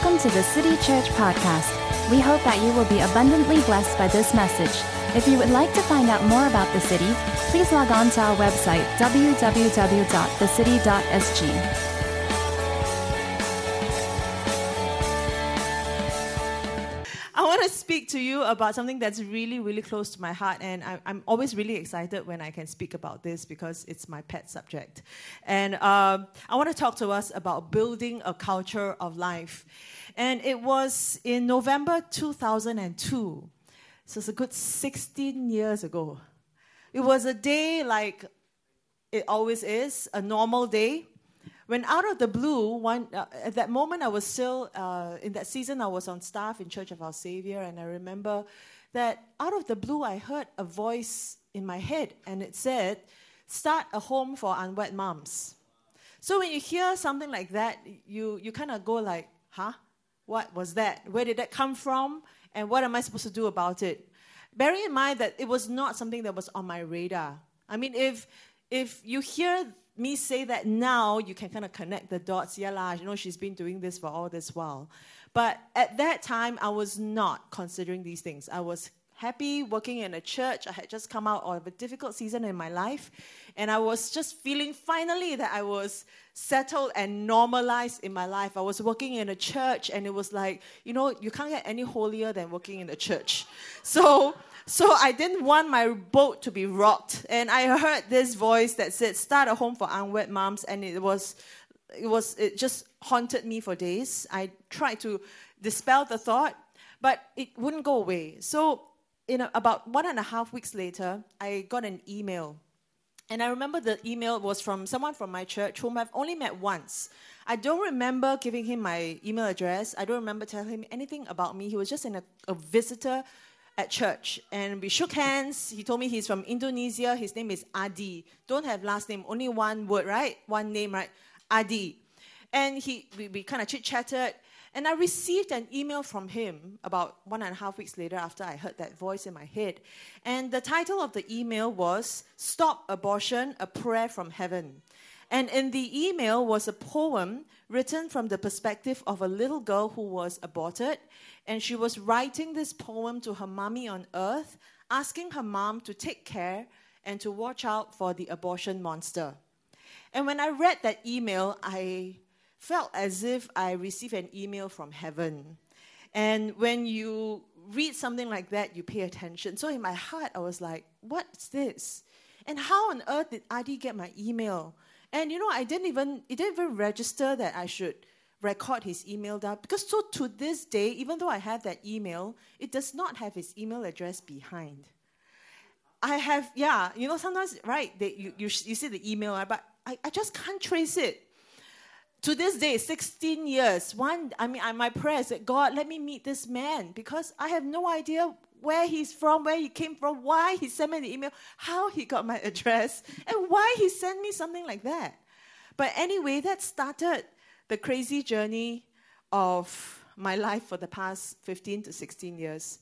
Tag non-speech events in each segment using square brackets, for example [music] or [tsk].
Welcome to the City Church Podcast. We hope that you will be abundantly blessed by this message. If you would like to find out more about the city, please log on to our website, www.thecity.sg. I want to speak to you about something that's really, really close to my heart, and I, am always really excited when I can speak about this because it's my pet subject. And um, I want to talk to us about building a culture of life. And it was in November 2002, so it's a good 16 years ago. It was a day like it always is, a normal day when out of the blue, one, uh, at that moment, I was still, uh, in that season, I was on staff in Church of Our Savior, and I remember that out of the blue, I heard a voice in my head, and it said, Start a home for unwed moms. So when you hear something like that, you, you kind of go like, huh? What was that? Where did that come from? And what am I supposed to do about it? Bearing in mind that it was not something that was on my radar. I mean, if if you hear me say that now, you can kind of connect the dots. Yeah, la, you know, she's been doing this for all this while. But at that time, I was not considering these things. I was happy working in a church. I had just come out of a difficult season in my life. And I was just feeling finally that I was settled and normalized in my life. I was working in a church, and it was like, you know, you can't get any holier than working in a church. [laughs] So, so I didn't want my boat to be rocked. And I heard this voice that said, start a home for unwed moms. And it was, it was, it just haunted me for days. I tried to dispel the thought, but it wouldn't go away. So in a, about one and a half weeks later, I got an email. And I remember the email was from someone from my church whom I've only met once. I don't remember giving him my email address. I don't remember telling him anything about me. He was just a, a visitor at church and we shook hands. He told me he's from Indonesia. His name is Adi. Don't have last name, only one word, right? One name, right? Adi. And he, we, we kind of chit chatted. And I received an email from him about one and a half weeks later after I heard that voice in my head. And the title of the email was Stop Abortion, a Prayer from Heaven. And in the email was a poem written from the perspective of a little girl who was aborted. And she was writing this poem to her mommy on earth, asking her mom to take care and to watch out for the abortion monster. And when I read that email, I felt as if I received an email from heaven. And when you read something like that, you pay attention. So in my heart, I was like, what's this? And how on earth did Adi get my email? And you know, I didn't even it didn't even register that I should record his email down because so to this day, even though I have that email, it does not have his email address behind. I have, yeah, you know, sometimes, right, they, you, you, you see the email, but I, I just can't trace it. To this day, 16 years, one, I mean, I, my prayer is that God, let me meet this man because I have no idea where he's from, where he came from, why he sent me the email, how he got my [laughs] address, and why he sent me something like that. But anyway, that started the crazy journey of my life for the past 15 to 16 years.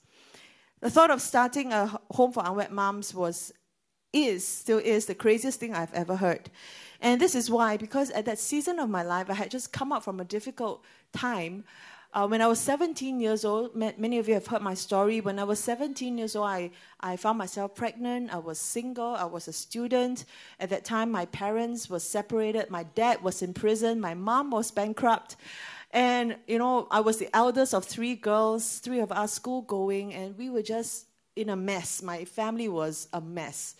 The thought of starting a home for unwed moms was, is, still is, the craziest thing I've ever heard. And this is why, because at that season of my life, I had just come up from a difficult time uh, when I was 17 years old, many of you have heard my story. When I was 17 years old, I, I found myself pregnant. I was single. I was a student. At that time, my parents were separated. My dad was in prison. My mom was bankrupt. And, you know, I was the eldest of three girls, three of us school going, and we were just in a mess. My family was a mess.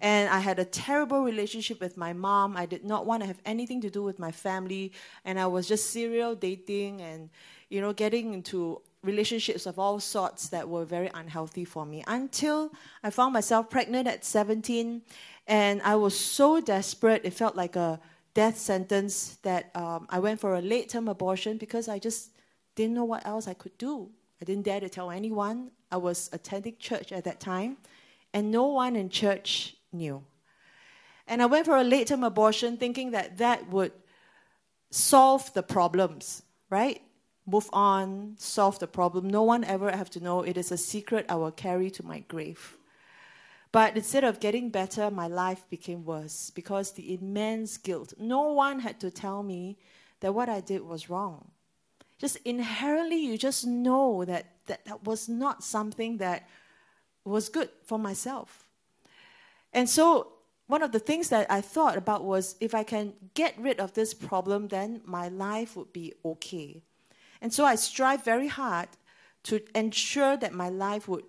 And I had a terrible relationship with my mom. I did not want to have anything to do with my family. And I was just serial dating and, you know, getting into relationships of all sorts that were very unhealthy for me until I found myself pregnant at 17. And I was so desperate, it felt like a death sentence that um, I went for a late term abortion because I just didn't know what else I could do. I didn't dare to tell anyone. I was attending church at that time, and no one in church knew. And I went for a late term abortion thinking that that would solve the problems, right? move on, solve the problem. No one ever have to know. It is a secret I will carry to my grave. But instead of getting better, my life became worse because the immense guilt. No one had to tell me that what I did was wrong. just inherently, you just know that that, that was not something that was good for myself. And so, one of the things that I thought about was if I can get rid of this problem, then my life would be okay. And so, I strive very hard to ensure that my life would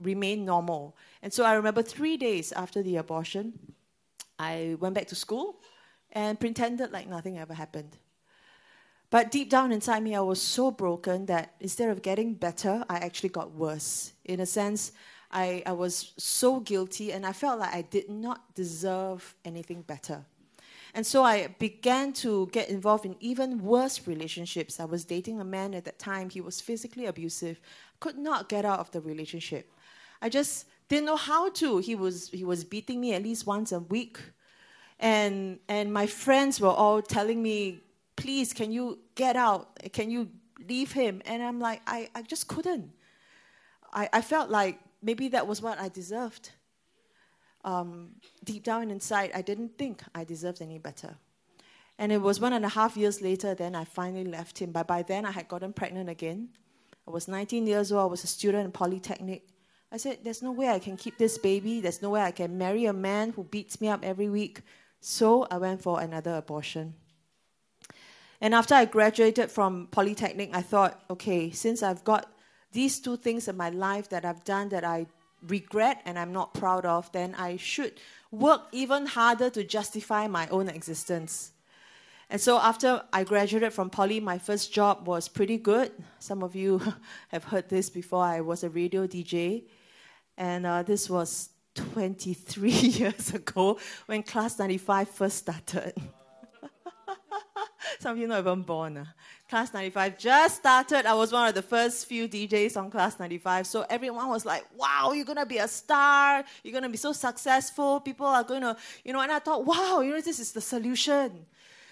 remain normal. And so, I remember three days after the abortion, I went back to school and pretended like nothing ever happened. But deep down inside me, I was so broken that instead of getting better, I actually got worse. In a sense, I, I was so guilty and I felt like I did not deserve anything better. And so I began to get involved in even worse relationships. I was dating a man at that time. He was physically abusive. Could not get out of the relationship. I just didn't know how to. He was he was beating me at least once a week. And and my friends were all telling me, please, can you get out? Can you leave him? And I'm like, I, I just couldn't. I, I felt like maybe that was what I deserved. Um, deep down inside, I didn't think I deserved any better. And it was one and a half years later, then I finally left him. But by then, I had gotten pregnant again. I was 19 years old. I was a student in Polytechnic. I said, There's no way I can keep this baby. There's no way I can marry a man who beats me up every week. So I went for another abortion. And after I graduated from Polytechnic, I thought, okay, since I've got these two things in my life that I've done that I regret and I'm not proud of, then I should work even harder to justify my own existence. And so after I graduated from Poly, my first job was pretty good. Some of you [laughs] have heard this before. I was a radio DJ. And uh, this was 23 [laughs] years ago when Class 95 first started. Some of you not even born. Uh. Class 95 just started. I was one of the first few DJs on Class 95. So everyone was like, wow, you're going to be a star. You're going to be so successful. People are going to, you know, and I thought, wow, you know, this is the solution.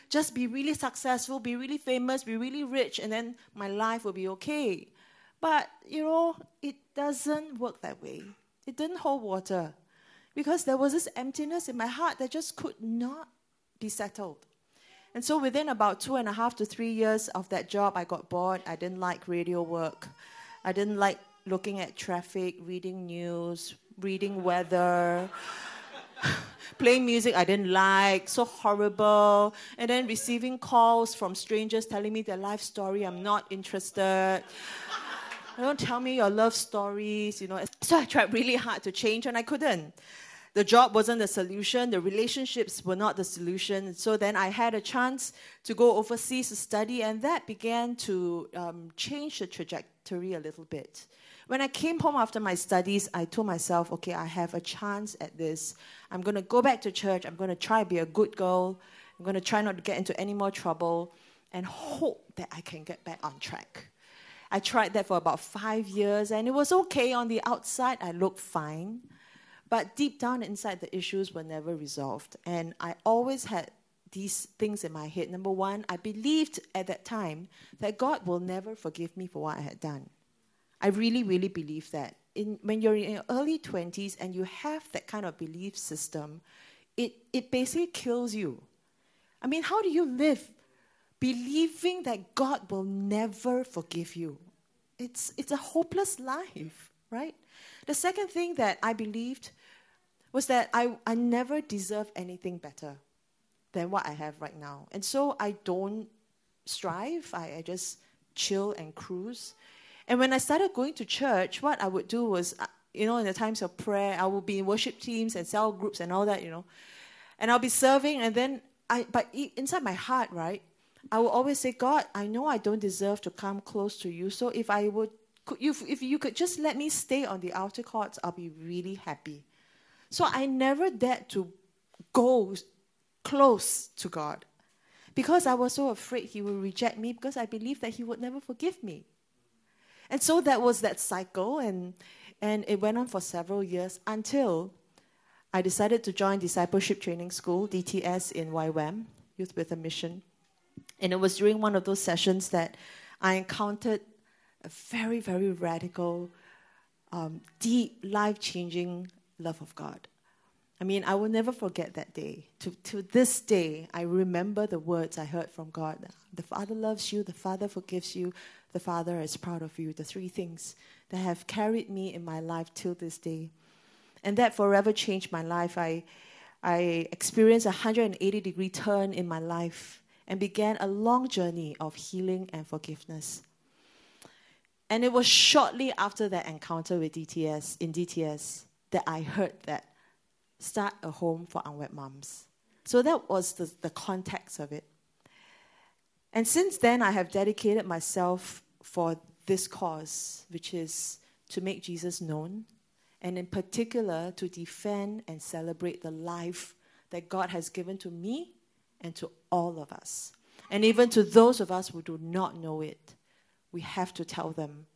Just be really successful, be really famous, be really rich, and then my life will be okay. But, you know, it doesn't work that way. It didn't hold water because there was this emptiness in my heart that just could not be settled. And so within about two and a half to three years of that job, I got bored. I didn't like radio work. I didn't like looking at traffic, reading news, reading weather. [laughs] playing music I didn't like, so horrible, and then receiving calls from strangers telling me their life story, I'm not interested. [laughs] Don't tell me your love stories, you know. So I tried really hard to change and I couldn't. The job wasn't the solution, the relationships were not the solution. So then I had a chance to go overseas to study, and that began to um, change the trajectory a little bit. When I came home after my studies, I told myself, okay, I have a chance at this. I'm going to go back to church. I'm going to try to be a good girl. I'm going to try not to get into any more trouble and hope that I can get back on track. I tried that for about five years, and it was okay on the outside. I looked fine. But deep down inside, the issues were never resolved. And I always had these things in my head. Number one, I believed at that time that God will never forgive me for what I had done. I really, really believe that. In, when you're in your early 20s and you have that kind of belief system, it, it basically kills you. I mean, how do you live believing that God will never forgive you? It's, it's a hopeless life, right? The second thing that I believed was that I, I never deserve anything better than what I have right now. And so I don't strive, I, I just chill and cruise. And when I started going to church, what I would do was, uh, you know, in the times of prayer, I would be in worship teams and cell groups and all that, you know. And I'll be serving, and then I, but inside my heart, right, I will always say, God, I know I don't deserve to come close to you. So if I would, could you, if you could just let me stay on the outer courts, I'll be really happy. So I never dared to go close to God because I was so afraid He would reject me because I believed that He would never forgive me. And so that was that cycle, and, and it went on for several years until I decided to join Discipleship Training School, DTS, in YWAM, Youth with a Mission. And it was during one of those sessions that I encountered a very, very radical, um, deep, life changing love of God. I mean, I will never forget that day. To, to this day, I remember the words I heard from God. The Father loves you, the Father forgives you, the Father is proud of you. The three things that have carried me in my life till this day. And that forever changed my life. I, I experienced a 180 degree turn in my life and began a long journey of healing and forgiveness. And it was shortly after that encounter with DTS, in DTS, that I heard that start a home for unwed moms. So that was the, the context of it. And since then, I have dedicated myself for this cause, which is to make Jesus known, and in particular, to defend and celebrate the life that God has given to me and to all of us. And even to those of us who do not know it, we have to tell them.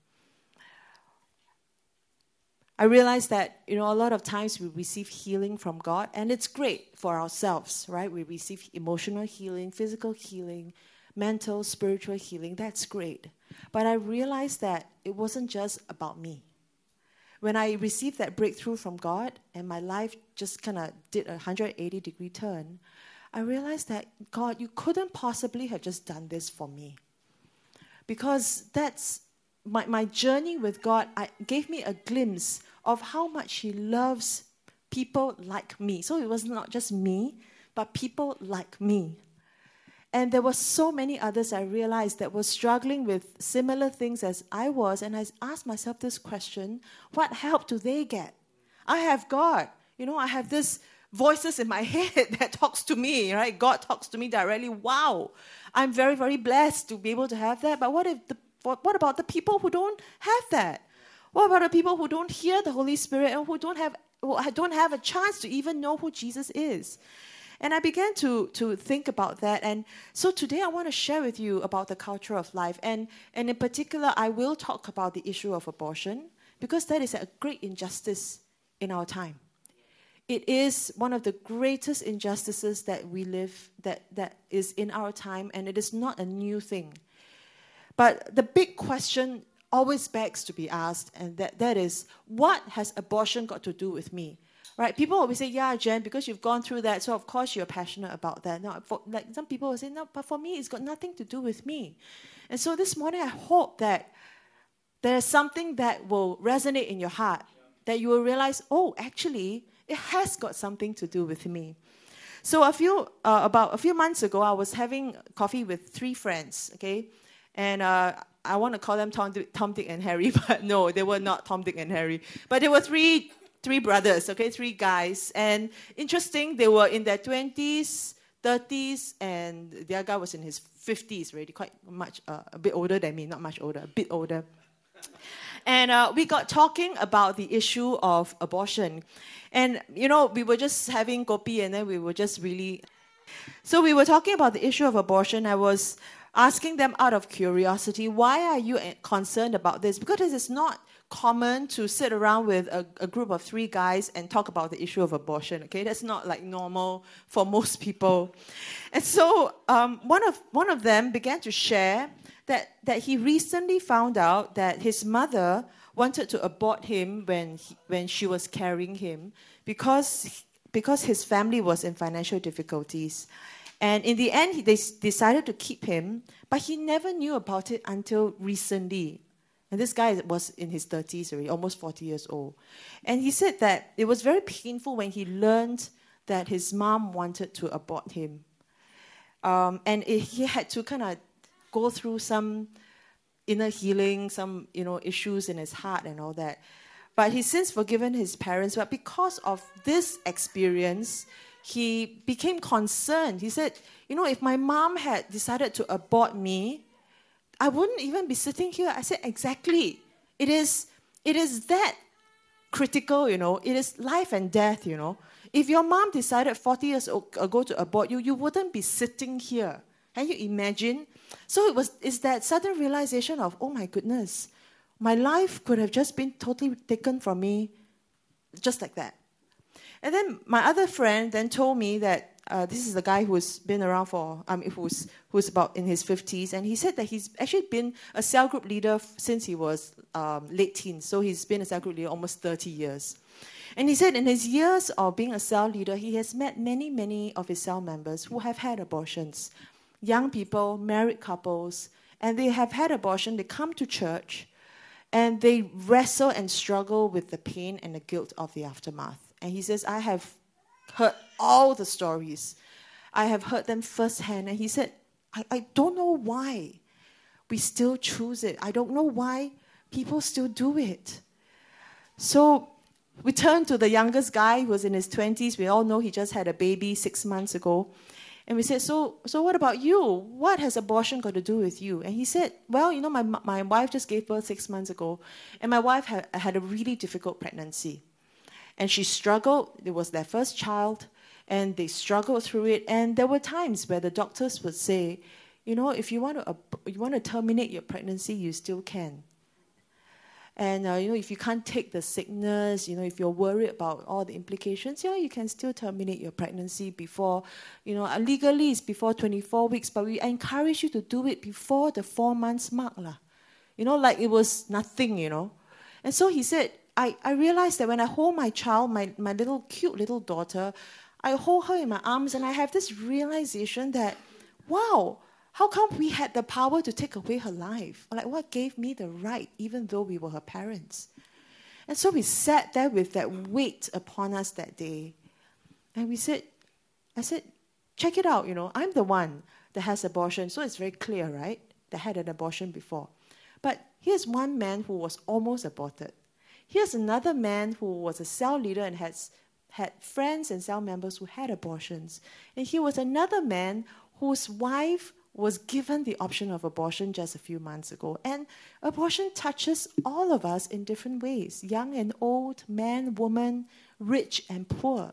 I realize that, you know, a lot of times we receive healing from God, and it's great for ourselves, right? We receive emotional healing, physical healing, mental, spiritual healing. That's great. But I realized that it wasn't just about me. When I received that breakthrough from God and my life just kind of did a 180 degree turn, I realized that, God, you couldn't possibly have just done this for me. Because that's my, my journey with God I, gave me a glimpse of how much He loves people like me. So it was not just me, but people like me. And there were so many others I realized that were struggling with similar things as I was. And I asked myself this question what help do they get? I have God. You know, I have this voices in my [laughs] head that talks to me, right? God talks to me directly. Wow. I'm very, very blessed to be able to have that. But what if the what, what about the people who don't have that? What about the people who don't hear the Holy Spirit and who don't have who don't have a chance to even know who Jesus is? And I began to, to think about that. And so today I want to share with you about the culture of life. And, and in particular, I will talk about the issue of abortion because that is a great injustice in our time. It is one of the greatest injustices that we live, that, that is in our time, and it is not a new thing. But the big question always begs to be asked, and that, that is what has abortion got to do with me? right? People always say, "Yeah, Jen, because you've gone through that, so of course you're passionate about that." Now, for, like some people will say, "No, but for me, it's got nothing to do with me." And so this morning, I hope that there's something that will resonate in your heart, that you will realize, "Oh, actually, it has got something to do with me." So a few uh, about a few months ago, I was having coffee with three friends. Okay, and uh, I want to call them Tom, Tom, Dick, and Harry, [laughs] but no, they were not Tom, Dick, and Harry. But they were three three brothers, okay, three guys. And interesting, they were in their 20s, 30s, and the other guy was in his 50s already, quite much, uh, a bit older than me, not much older, a bit older. And uh, we got talking about the issue of abortion. And, you know, we were just having kopi and then we were just really. So we were talking about the issue of abortion. I was asking them out of curiosity, why are you concerned about this? Because is not common to sit around with a, a, group of three guys and talk about the issue of abortion. Okay, that's not like normal for most people. And so um, one of one of them began to share that that he recently found out that his mother wanted to abort him when he, when she was carrying him because because his family was in financial difficulties. And in the end, he, they decided to keep him, but he never knew about it until recently. And this guy was in his 30s already, almost 40 years old. And he said that it was very painful when he learned that his mom wanted to abort him. Um, and it, he had to kind of go through some inner healing, some you know issues in his heart and all that. But he's since forgiven his parents. But because of this experience, he became concerned. He said, You know, if my mom had decided to abort me, I wouldn't even be sitting here. I said, exactly. It is, it is that critical, you know. It is life and death, you know. If your mom decided 40 years ago to abort you, you wouldn't be sitting here. Can you imagine? So it was it's that sudden realization of, oh my goodness, my life could have just been totally taken from me just like that. And then my other friend then told me that uh, this is a guy who's been around for, um, who's, who's about in his 50s, and he said that he's actually been a cell group leader since he was um, late teens. So he's been a cell group leader almost 30 years. And he said in his years of being a cell leader, he has met many, many of his cell members who have had abortions. Young people, married couples, and they have had abortion, they come to church, and they wrestle and struggle with the pain and the guilt of the aftermath. And he says, I have heard all the stories. I have heard them firsthand. And he said, I, I don't know why we still choose it. I don't know why people still do it. So we turn to the youngest guy who was in his 20s. We all know he just had a baby six months ago. And we said, so, so what about you? What has abortion got to do with you? And he said, well, you know, my, my wife just gave birth six months ago, and my wife had, had a really difficult pregnancy. And she struggled. It was their first child, and they struggled through it. And there were times where the doctors would say, you know, if you want to, you want to terminate your pregnancy, you still can. And uh, you know, if you can't take the sickness, you know, if you're worried about all the implications, yeah, you can still terminate your pregnancy before, you know, uh, legally it's before 24 weeks, but we encourage you to do it before the four months mark, lah. You know, like it was nothing, you know. And so he said, I, I realized that when I hold my child, my, my little cute little daughter, I hold her in my arms and I have this realization that, wow, how come we had the power to take away her life? Like, what gave me the right, even though we were her parents? And so we sat there with that weight upon us that day. And we said, I said, check it out, you know, I'm the one that has abortion. So it's very clear, right? That had an abortion before. But here's one man who was almost aborted. Here's another man who was a cell leader and has had friends and cell members who had abortions. And here was another man whose wife was given the option of abortion just a few months ago. And abortion touches all of us in different ways young and old, man, woman, rich and poor.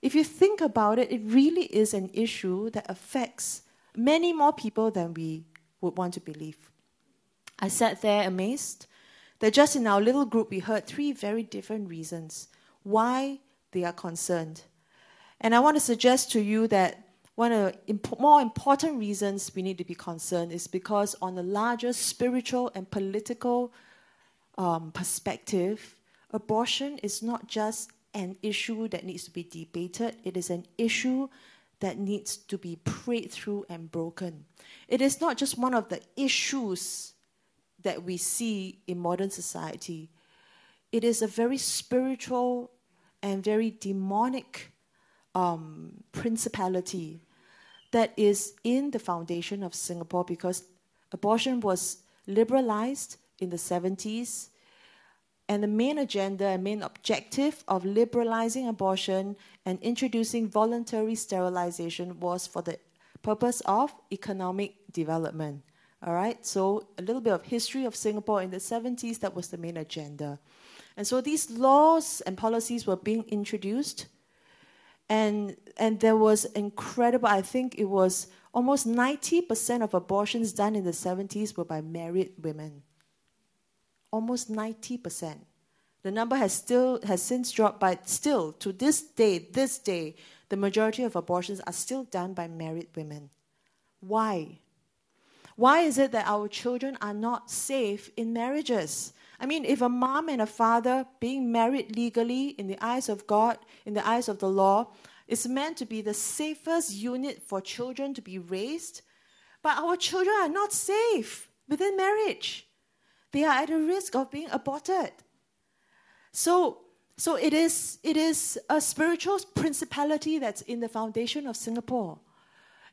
If you think about it, it really is an issue that affects many more people than we would want to believe. I sat there amazed that just in our little group we heard three very different reasons why they are concerned. And I want to suggest to you that one of the imp- more important reasons we need to be concerned is because, on a larger spiritual and political um, perspective, abortion is not just an issue that needs to be debated, it is an issue that needs to be prayed through and broken. It is not just one of the issues that we see in modern society, it is a very spiritual and very demonic um, principality that is in the foundation of Singapore because abortion was liberalized in the 70s. And the main agenda and main objective of liberalizing abortion and introducing voluntary sterilization was for the purpose of economic development. All right, so a little bit of history of Singapore in the 70s, that was the main agenda. And so these laws and policies were being introduced and and there was incredible i think it was almost 90% of abortions done in the 70s were by married women. Almost 90% the number has still has since dropped but still to this day this day the majority of abortions are still done by married women. Why why is it that our children are not safe in marriages I mean, if a mom and a father being married legally in the eyes of God, in the eyes of the law, is meant to be the safest unit for children to be raised, but our children are not safe within marriage. They are at a risk of being aborted. So, so it is, it is a spiritual principality that's in the foundation of Singapore.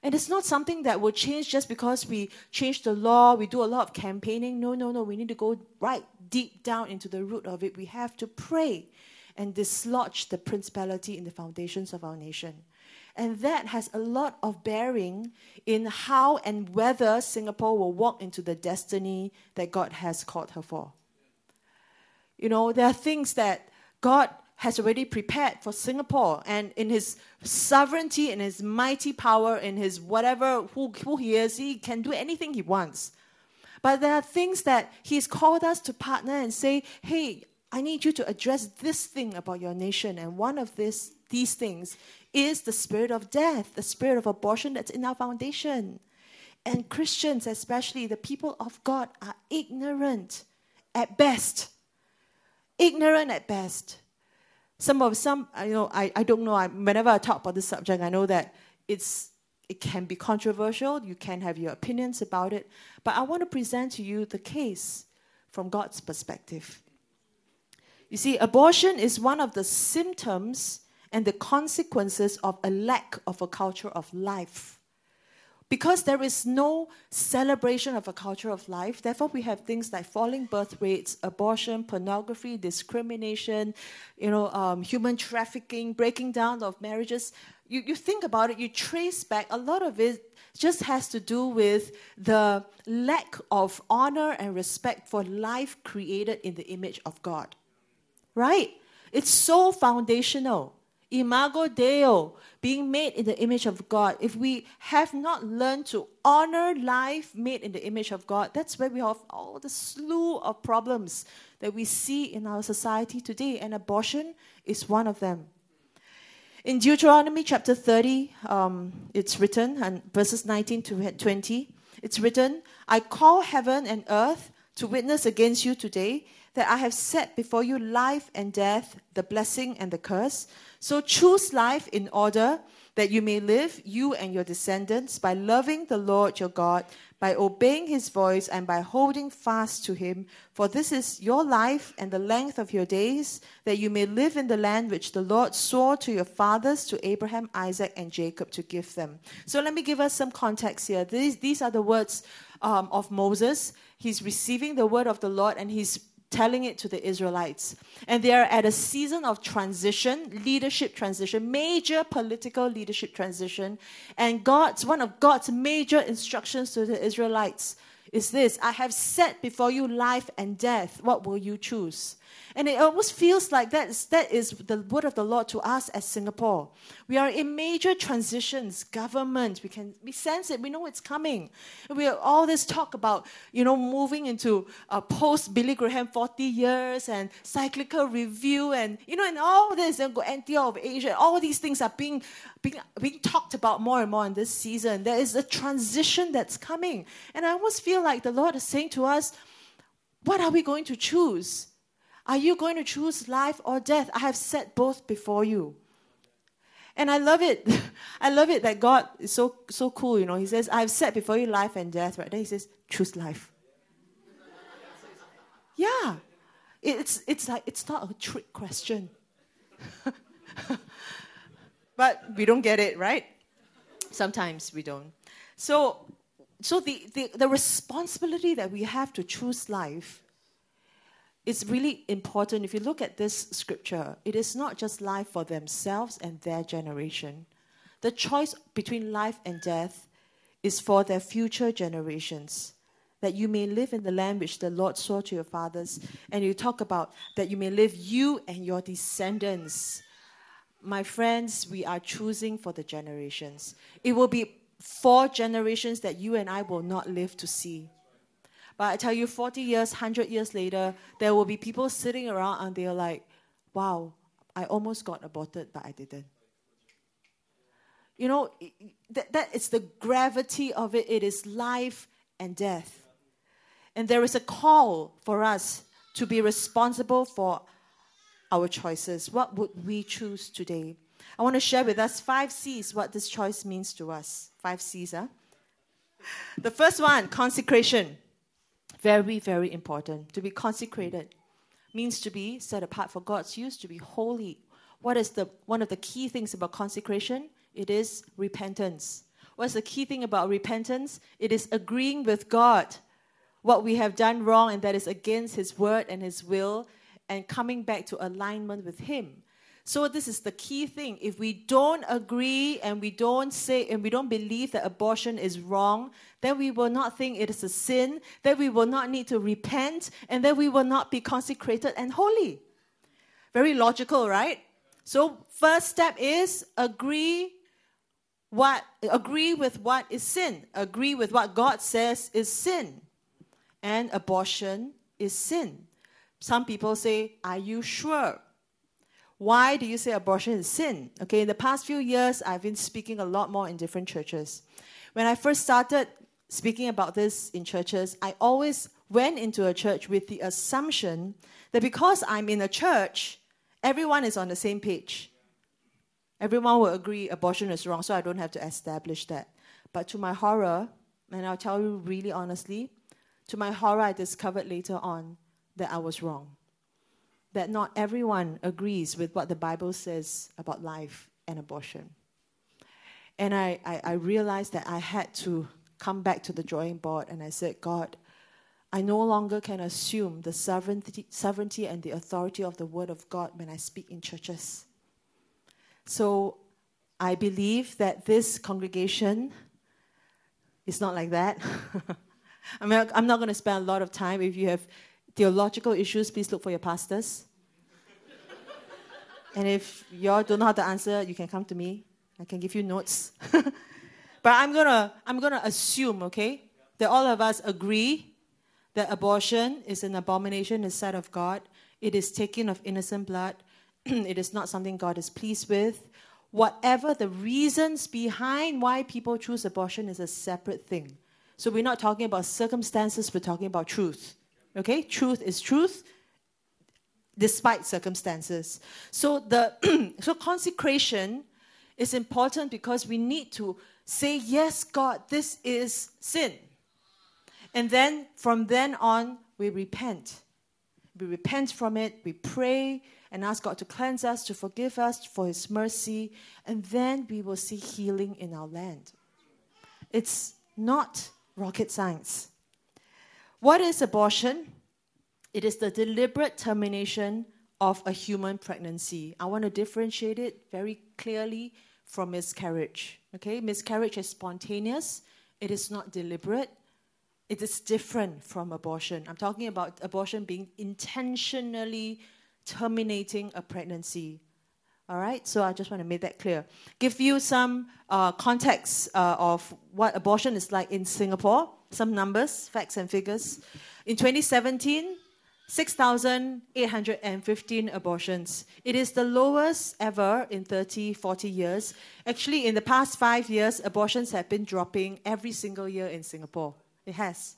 And it's not something that will change just because we change the law, we do a lot of campaigning. No, no, no. We need to go right deep down into the root of it. We have to pray and dislodge the principality in the foundations of our nation. And that has a lot of bearing in how and whether Singapore will walk into the destiny that God has called her for. You know, there are things that God has already prepared for Singapore, and in His sovereignty, in His mighty power, in His whatever, who, who He is, He can do anything He wants. But there are things that He's called us to partner and say, hey, I need you to address this thing about your nation. And one of this, these things is the spirit of death, the spirit of abortion that's in our foundation. And Christians, especially the people of God, are ignorant at best. Ignorant at best. Some of some, uh, you know, I, I don't know. I, whenever I talk about this subject, I know that it's it can be controversial. You can have your opinions about it, but I want to present to you the case from God's perspective. You see, abortion is one of the symptoms and the consequences of a lack of a culture of life. Because there is no celebration of a culture of life, therefore we have things like falling birth rates, abortion, pornography, discrimination, you know, um, human trafficking, breaking down of marriages. You, you think about it, you trace back, a lot of it just has to do with the lack of honor and respect for life created in the image of God. Right? It's so foundational. Imago Deo, being made in the image of God. If we have not learned to honor life made in the image of God, that's where we have all the slew of problems that we see in our society today, and abortion is one of them. In Deuteronomy chapter 30, um, it's written, and verses 19 to 20, it's written, I call heaven and earth to witness against you today that I have set before you life and death, the blessing and the curse. So choose life in order that you may live, you and your descendants, by loving the Lord your God, by obeying his voice, and by holding fast to him. For this is your life and the length of your days, that you may live in the land which the Lord swore to your fathers, to Abraham, Isaac, and Jacob, to give them. So let me give us some context here. These, these are the words um, of Moses. He's receiving the word of the Lord, and he's telling it to the Israelites. And they are at a season of transition, leadership transition, major political leadership transition. And God's one of God's major instructions to the Israelites is this I have set before you life and death. What will you choose? And it almost feels like that is, that is the word of the Lord to us as Singapore. We are in major transitions, government, we can we sense it, we know it's coming. We have all this talk about, you know, moving into a post Billy Graham 40 years and cyclical review and you know, and all this and Antioch of Asia, all these things are being being, being talked about more and more in this season. There is a transition that's coming. And I almost feel like the Lord is saying to us, what are we going to choose? Are you going to choose life or death? I have set both before you. And I love it. [laughs] I love it that God is so so cool, you know. He says, I've set before you life and death, right? Then he says, choose life. [laughs] yeah. It's it's like it's not a trick question. [laughs] but we don't get it, right? Sometimes we don't. So so the, the, the responsibility that we have to choose life it's really important. If you look at this scripture, it is not just life for themselves and their generation. The choice between life and death is for their future generations. That you may live in the land which the Lord swore to your fathers. And you talk about that you may live, you and your descendants. My friends, we are choosing for the generations. It will be four generations that you and I will not live to see. But I tell you, 40 years, 100 years later, there will be people sitting around and they're like, wow, I almost got aborted, but I didn't. You know, that, that is the gravity of it. It is life and death. And there is a call for us to be responsible for our choices. What would we choose today? I want to share with us five C's what this choice means to us. Five C's, huh? The first one, consecration. Very, very important. To be consecrated means to be set apart for God's use, to be holy. What is the one of the key things about consecration? It is repentance. What's the key thing about repentance? It is agreeing with God what we have done wrong and that is against His word and His will and coming back to alignment with Him. So this is the key thing. If we don't agree and we don't say and we don't believe that abortion is wrong, then we will not think it is a sin, then we will not need to repent, and then we will not be consecrated and holy. Very logical, right? So first step is agree what agree with what is sin. Agree with what God says is sin. And abortion is sin. Some people say, Are you sure? Why do you say abortion is sin? Okay, in the past few years, I've been speaking a lot more in different churches. When I first started speaking about this in churches, I always went into a church with the assumption that because I'm in a church, everyone is on the same page. Everyone will agree abortion is wrong, so I don't have to establish that. But to my horror, and I'll tell you really honestly, to my horror, I discovered later on that I was wrong. That not everyone agrees with what the Bible says about life and abortion. And I, I, I realized that I had to come back to the drawing board and I said, God, I no longer can assume the sovereignty, sovereignty and the authority of the Word of God when I speak in churches. So I believe that this congregation is not like that. I [laughs] mean, I'm not going to spend a lot of time. If you have theological issues, please look for your pastors. And if y'all don't know how to answer, you can come to me. I can give you notes. [laughs] but I'm gonna I'm gonna assume, okay, that all of us agree that abortion is an abomination in the sight of God. It is taking of innocent blood. [clears throat] it is not something God is pleased with. Whatever the reasons behind why people choose abortion is a separate thing. So we're not talking about circumstances, we're talking about truth. Okay? Truth is truth despite circumstances. So the [clears throat] so consecration is important because we need to say, Yes, God, this is sin. And then from then on, we repent. We repent from it, we pray and ask God to cleanse us, to forgive us for His mercy, and then we will see healing in our land. It's not rocket science. What is abortion? It is the deliberate termination of a human pregnancy. I want to differentiate it very clearly from miscarriage. Okay, miscarriage is spontaneous, it is not deliberate. It is different from abortion. I'm talking about abortion being intentionally terminating a pregnancy. All right, so I just want to make that clear. Give you some uh, context uh, of what abortion is like in Singapore, some numbers, facts, and figures. In 2017, 6,815 abortions. It is the lowest ever in 30, 40 years. Actually, in the past five years, abortions have been dropping every single year in Singapore. It has.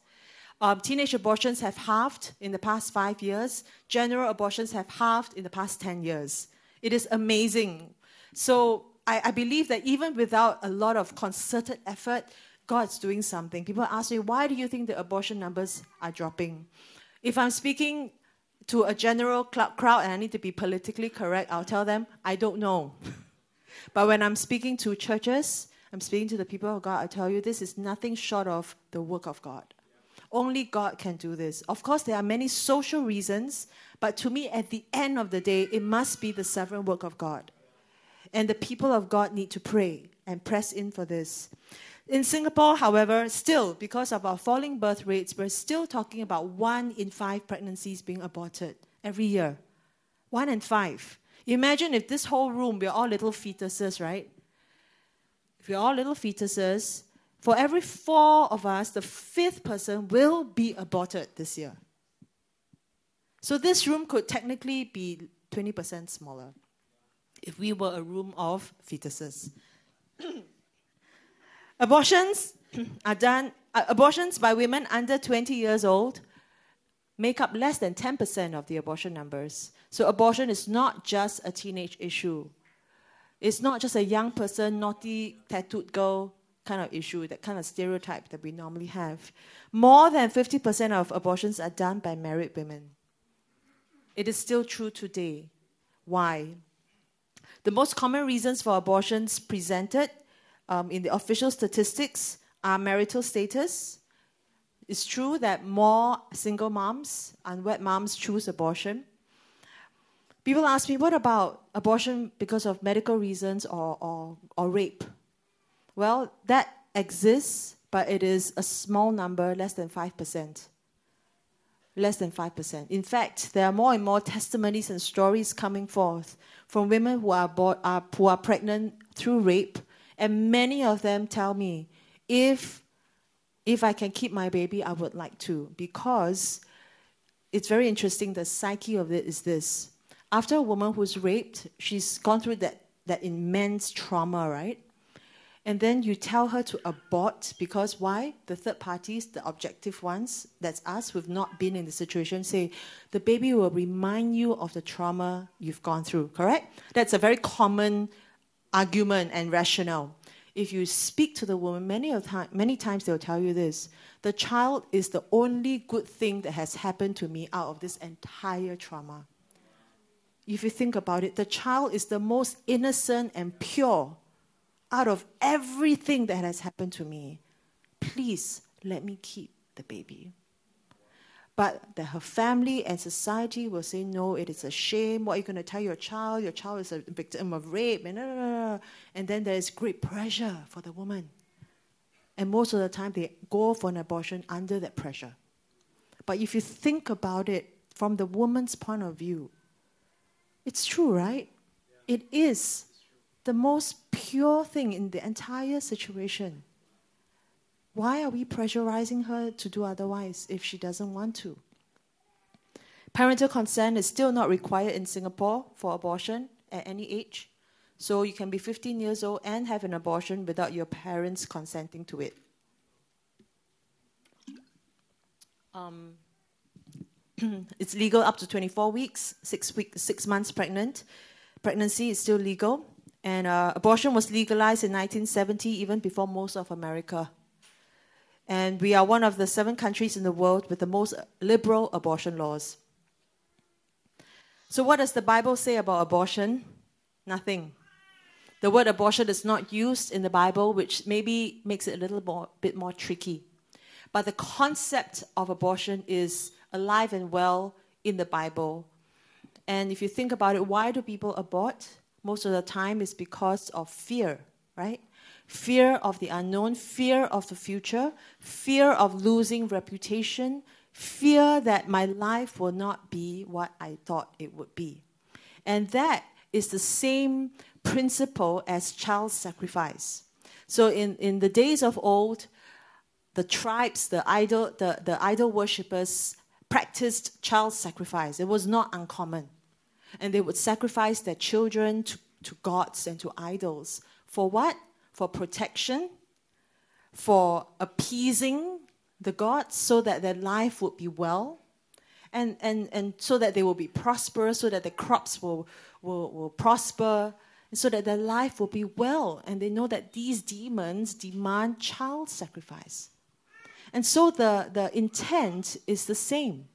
Um, teenage abortions have halved in the past five years. General abortions have halved in the past 10 years. It is amazing. So I, I believe that even without a lot of concerted effort, God's doing something. People ask me, why do you think the abortion numbers are dropping? If I'm speaking to a general crowd and I need to be politically correct, I'll tell them, I don't know. [laughs] but when I'm speaking to churches, I'm speaking to the people of God, I tell you, this is nothing short of the work of God. Only God can do this. Of course, there are many social reasons, but to me, at the end of the day, it must be the sovereign work of God. And the people of God need to pray and press in for this. In Singapore, however, still, because of our falling birth rates, we're still talking about one in five pregnancies being aborted every year. One in five. Imagine if this whole room, we're all little fetuses, right? If we're all little fetuses, for every four of us, the fifth person will be aborted this year. So this room could technically be 20% smaller if we were a room of fetuses. [clears throat] abortions are done uh, abortions by women under 20 years old make up less than 10% of the abortion numbers. So abortion is not just a teenage issue. It's not just a young person, naughty, tattooed girl kind of issue, that kind of stereotype that we normally have. More than 50% of abortions are done by married women. It is still true today. Why? The most common reasons for abortions presented um, in the official statistics are marital status. It's true that more single moms, unwed moms, choose abortion. People ask me, what about abortion because of medical reasons or, or, or rape? Well, that exists, but it is a small number, less than 5%. Less than 5%. In fact, there are more and more testimonies and stories coming forth from women who are, bo- are, who are pregnant through rape, and many of them tell me, if, if I can keep my baby, I would like to, because it's very interesting. The psyche of it is this. After a woman who's raped, she's gone through that, that immense trauma, right? And then you tell her to abort because why? The third parties, the objective ones, that's us who've not been in the situation, say the baby will remind you of the trauma you've gone through, correct? That's a very common argument and rationale. If you speak to the woman, many, of time, many times they'll tell you this the child is the only good thing that has happened to me out of this entire trauma. If you think about it, the child is the most innocent and pure out of everything that has happened to me, please let me keep the baby. But that her family and society will say, no, it is a shame. What are you going to tell your child? Your child is a victim of rape. And, and then there is great pressure for the woman. And most of the time, they go for an abortion under that pressure. But if you think about it from the woman's point of view, it's true, right? It is the most pure thing in the entire situation. Why are we pressurizing her to do otherwise if she doesn't want to? Parental consent is still not required in Singapore for abortion at any age. So you can be 15 years old and have an abortion without your parents consenting to it. Um, [clears throat] it's legal up to 24 weeks, six, week, six months pregnant. Pregnancy is still legal. And uh, abortion was legalized in 1970, even before most of America. And we are one of the seven countries in the world with the most liberal abortion laws. So, what does the Bible say about abortion? Nothing. The word abortion is not used in the Bible, which maybe makes it a little more, bit more tricky. But the concept of abortion is alive and well in the Bible. And if you think about it, why do people abort? most of the time it's because of fear, right? Fear of the unknown, fear of the future, fear of losing reputation, fear that my life will not be what I thought it would be. And that is the same principle as child sacrifice. So in, in the days of old, the tribes, the idol, the, the idol worshippers practiced child sacrifice. It was not uncommon and they would sacrifice their children to, to gods and to idols. For what? For protection, for appeasing the gods so that their life would be well, and, and, and so that they will be prosperous, so that the crops will, will, will prosper, so that their life will be well. And they know that these demons demand child sacrifice. And so the, the intent is the same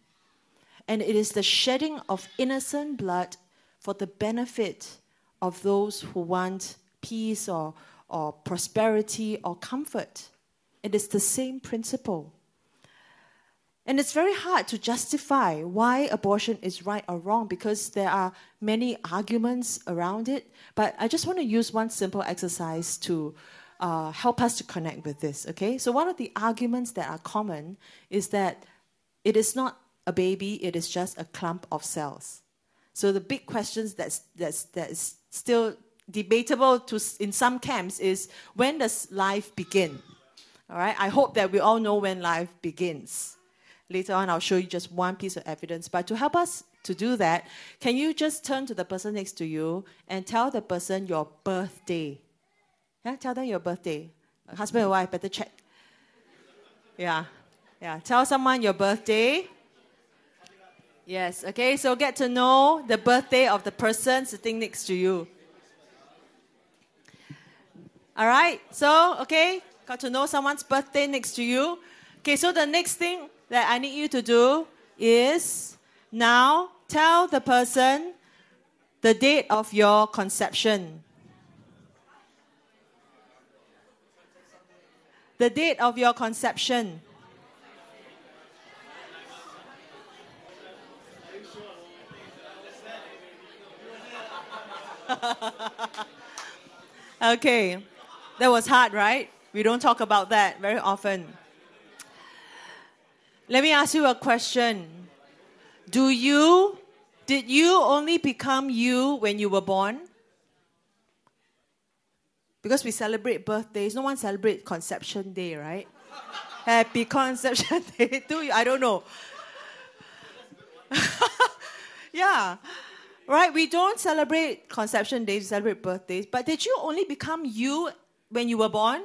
and it is the shedding of innocent blood for the benefit of those who want peace or, or prosperity or comfort. It is the same principle. And it's very hard to justify why abortion is right or wrong because there are many arguments around it. But I just want to use one simple exercise to uh, help us to connect with this, okay? So, one of the arguments that are common is that it is not a baby, it is just a clump of cells. So the big questions that's, that's, that's still debatable to, in some camps is when does life begin? All right, I hope that we all know when life begins. Later on, I'll show you just one piece of evidence. But to help us to do that, can you just turn to the person next to you and tell the person your birthday? Yeah, tell them your birthday. Husband and wife, better check. Yeah, yeah. Tell someone your birthday. Yes, okay, so get to know the birthday of the person sitting next to you. All right, so, okay, got to know someone's birthday next to you. Okay, so the next thing that I need you to do is now tell the person the date of your conception. The date of your conception. [laughs] okay, that was hard, right? We don't talk about that very often. Let me ask you a question. Do you, did you only become you when you were born? Because we celebrate birthdays, no one celebrates conception day, right? Happy conception [laughs] day. Do you? I don't know. [laughs] yeah. Right? We don't celebrate conception days, we celebrate birthdays. But did you only become you when you were born?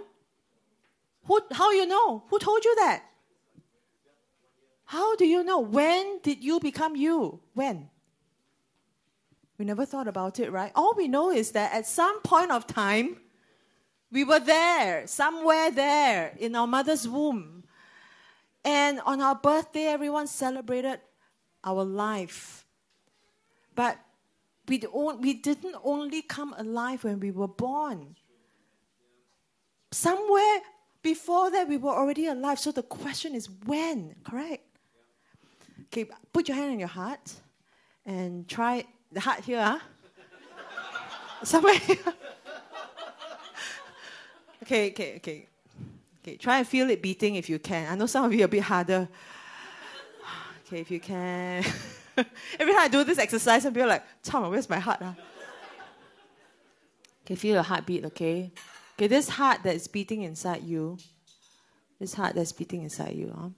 Who, how you know? Who told you that? How do you know? When did you become you? When? We never thought about it, right? All we know is that at some point of time, we were there, somewhere there in our mother's womb. And on our birthday, everyone celebrated our life. But we, we didn't only come alive when we were born. Somewhere before that, we were already alive. So the question is when, correct? Okay, put your hand on your heart and try the heart here, huh? Somewhere here. [laughs] okay, okay, okay. Okay, try and feel it beating if you can. I know some of you are a bit harder. [sighs] Okay, if you can. [laughs] Every time I do this exercise, I'm like, Tom, where's my heart? Huh? Okay, feel your heartbeat, okay? Okay, this heart that is beating inside you, this heart that's beating inside you, huh?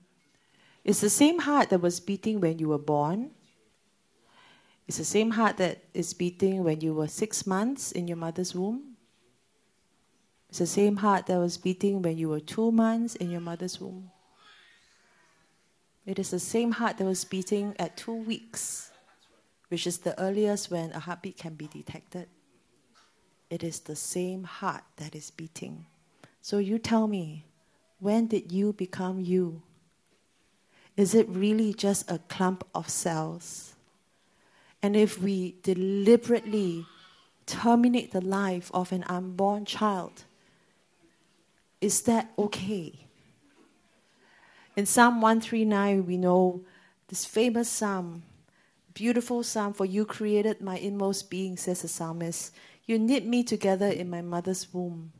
it's the same heart that was beating when you were born. It's the same heart that is beating when you were six months in your mother's womb. It's the same heart that was beating when you were two months in your mother's womb. It is the same heart that was beating at two weeks, which is the earliest when a heartbeat can be detected. It is the same heart that is beating. So you tell me, when did you become you? Is it really just a clump of cells? And if we deliberately terminate the life of an unborn child, is that okay? In Psalm 139, we know this famous psalm, beautiful psalm, for you created my inmost being, says the psalmist. You knit me together in my mother's womb.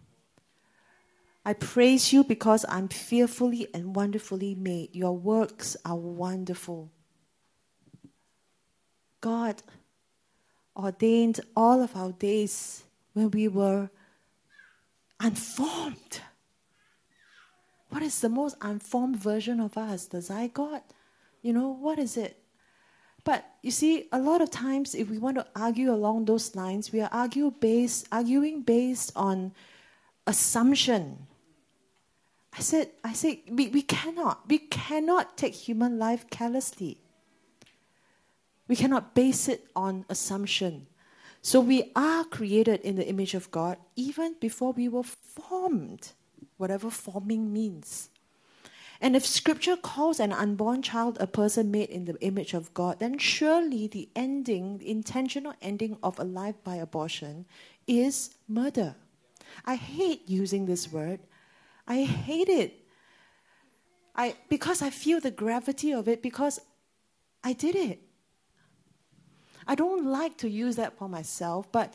I praise you because I'm fearfully and wonderfully made. Your works are wonderful. God ordained all of our days when we were unformed. What is the most unformed version of us? The zygote? You know, what is it? But you see, a lot of times, if we want to argue along those lines, we are argue based, arguing based on assumption. I said, I said, we, we cannot, we cannot take human life carelessly. We cannot base it on assumption. So we are created in the image of God even before we were formed whatever forming means. And if scripture calls an unborn child a person made in the image of God, then surely the ending, the intentional ending of a life by abortion is murder. I hate using this word. I hate it. I, because I feel the gravity of it, because I did it. I don't like to use that for myself, but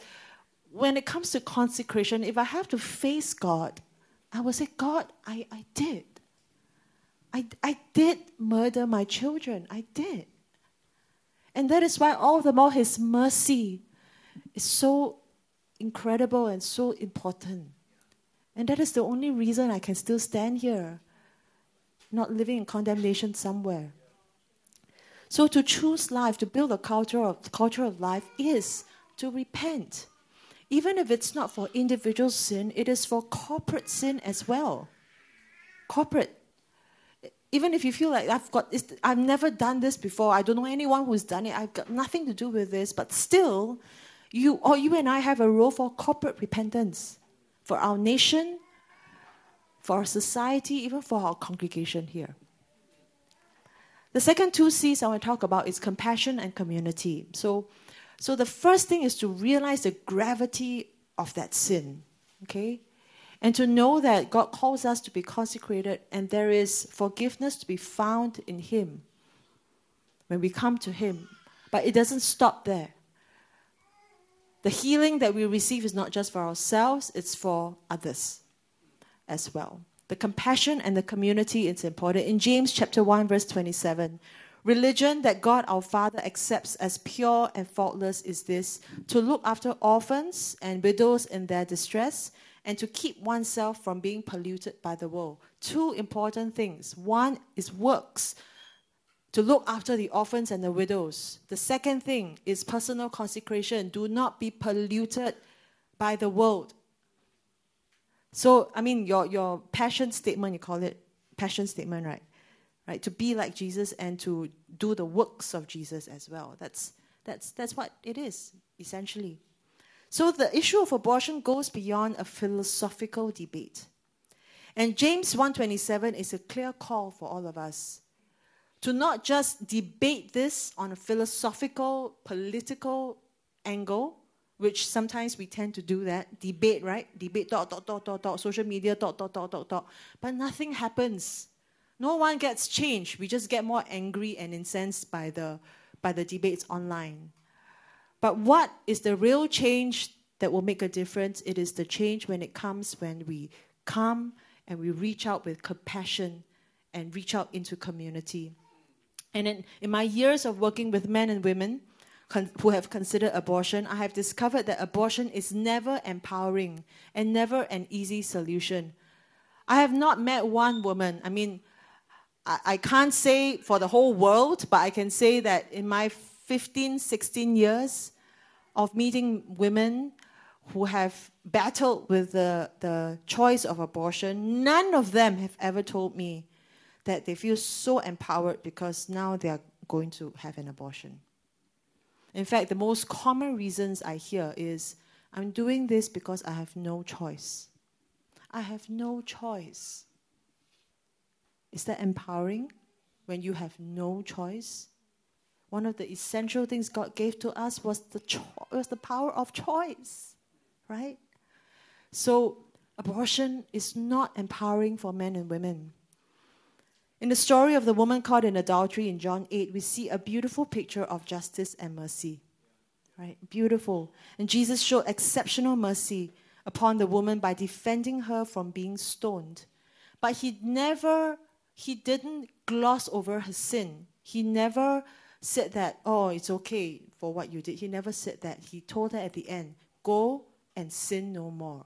when it comes to consecration, if I have to face God I will say, God, I, I did. I, I did murder my children. I did. And that is why all the more His mercy is so incredible and so important. And that is the only reason I can still stand here, not living in condemnation somewhere. So to choose life, to build a culture of culture of life is to repent even if it's not for individual sin, it is for corporate sin as well. Corporate. Even if you feel like I've got, I've never done this before, I don't know anyone who's done it, I've got nothing to do with this, but still, you or you and I have a role for corporate repentance for our nation, for our society, even for our congregation here. The second two C's I want to talk about is compassion and community. So so the first thing is to realize the gravity of that sin, okay? And to know that God calls us to be consecrated and there is forgiveness to be found in Him when we come to Him. But it doesn't stop there. The healing that we receive is not just for ourselves, it's for others as well. The compassion and the community is important. In James chapter 1, verse 27, Religion that God our Father accepts as pure and faultless is this to look after orphans and widows in their distress and to keep oneself from being polluted by the world. Two important things. One is works to look after the orphans and the widows. The second thing is personal consecration. Do not be polluted by the world. So, I mean, your, your passion statement, you call it passion statement, right? Right? To be like Jesus and to do the works of Jesus as well. That's, that's, that's what it is, essentially. So the issue of abortion goes beyond a philosophical debate. And James 1:27 is a clear call for all of us to not just debate this on a philosophical, political angle, which sometimes we tend to do that. Debate, right? Debate, talk, talk, talk, talk, talk, social media, talk, talk, talk, talk, talk. But nothing happens. No one gets changed. We just get more angry and incensed by the, by the debates online. But what is the real change that will make a difference? It is the change when it comes when we come and we reach out with compassion and reach out into community. And in, in my years of working with men and women con- who have considered abortion, I have discovered that abortion is never empowering and never an easy solution. I have not met one woman, I mean, I, I can't say for the whole world, but I can say that in my 15, 16 years, of meeting women who have battled with the, the choice of abortion, none of them have ever told me that they feel so empowered because now they are going to have an abortion. In fact, the most common reasons I hear is I'm doing this because I have no choice. I have no choice. Is that empowering when you have no choice? One of the essential things God gave to us was the, cho- was the power of choice, right? So, abortion is not empowering for men and women. In the story of the woman caught in adultery in John 8, we see a beautiful picture of justice and mercy. Right? Beautiful. And Jesus showed exceptional mercy upon the woman by defending her from being stoned. But he never, he didn't gloss over her sin. He never said that, oh, it's okay for what you did. He never said that. He told her at the end, go and sin no more.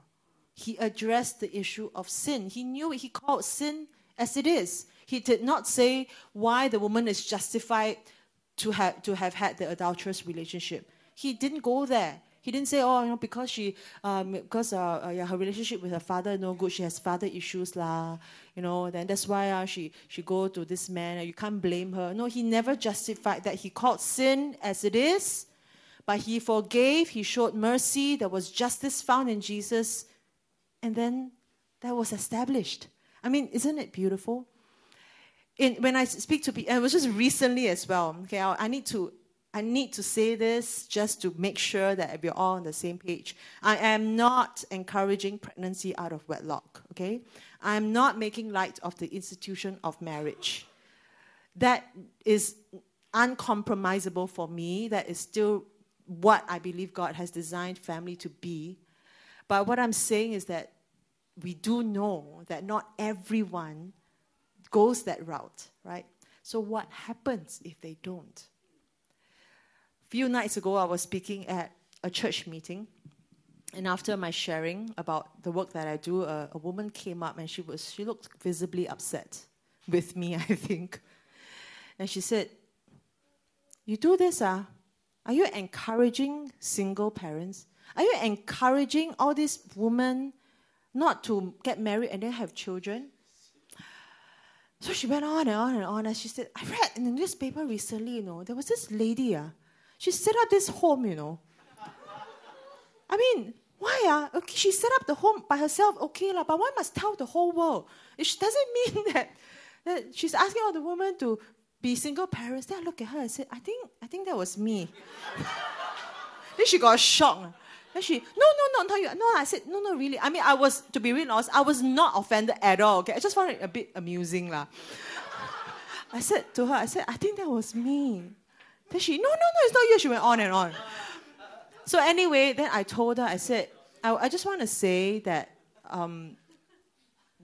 He addressed the issue of sin. He knew it. He called sin as it is. He did not say why the woman is justified to have, to have had the adulterous relationship. He didn't go there. He didn't say, oh, you know, because she, um, because uh, uh, yeah, her relationship with her father no good. She has father issues lah. You know, then that's why uh, she she go to this man. You can't blame her. No, he never justified that. He called sin as it is, but he forgave. He showed mercy. There was justice found in Jesus, and then that was established. I mean, isn't it beautiful? In, when I speak to people, it was just recently as well. Okay, I, I need to I need to say this just to make sure that we're all on the same page. I am not encouraging pregnancy out of wedlock, okay? I'm not making light of the institution of marriage. That is uncompromisable for me. That is still what I believe God has designed family to be. But what I'm saying is that we do know that not everyone goes that route, right? So, what happens if they don't? Few nights ago, I was speaking at a church meeting. And after my sharing about the work that I do, a, a woman came up and she, was, she looked visibly upset with me, [laughs] I think. And she said, You do this, ah? Are you encouraging single parents? Are you encouraging all these women not to get married and then have children? So she went on and on and on. And she said, I read in the newspaper recently, you know, there was this lady, uh, she set up this home, you know. I mean, why? Uh? Okay, she set up the home by herself, okay, la, but why must tell the whole world? It doesn't [laughs] mean that, that she's asking all the women to be single parents. Then I look at her and said, I think, I think that was me. [laughs] then she got shocked. Then she, no, no, no, no, you, no. I said, no, no, really. I mean, I was, to be really honest, I was not offended at all. Okay, I just found it a bit amusing, lah. [laughs] I said to her, I said, I think that was me. Then she, no, no, no, it's not you. She went on and on. So anyway, then I told her, I said, I, I just want to say that um,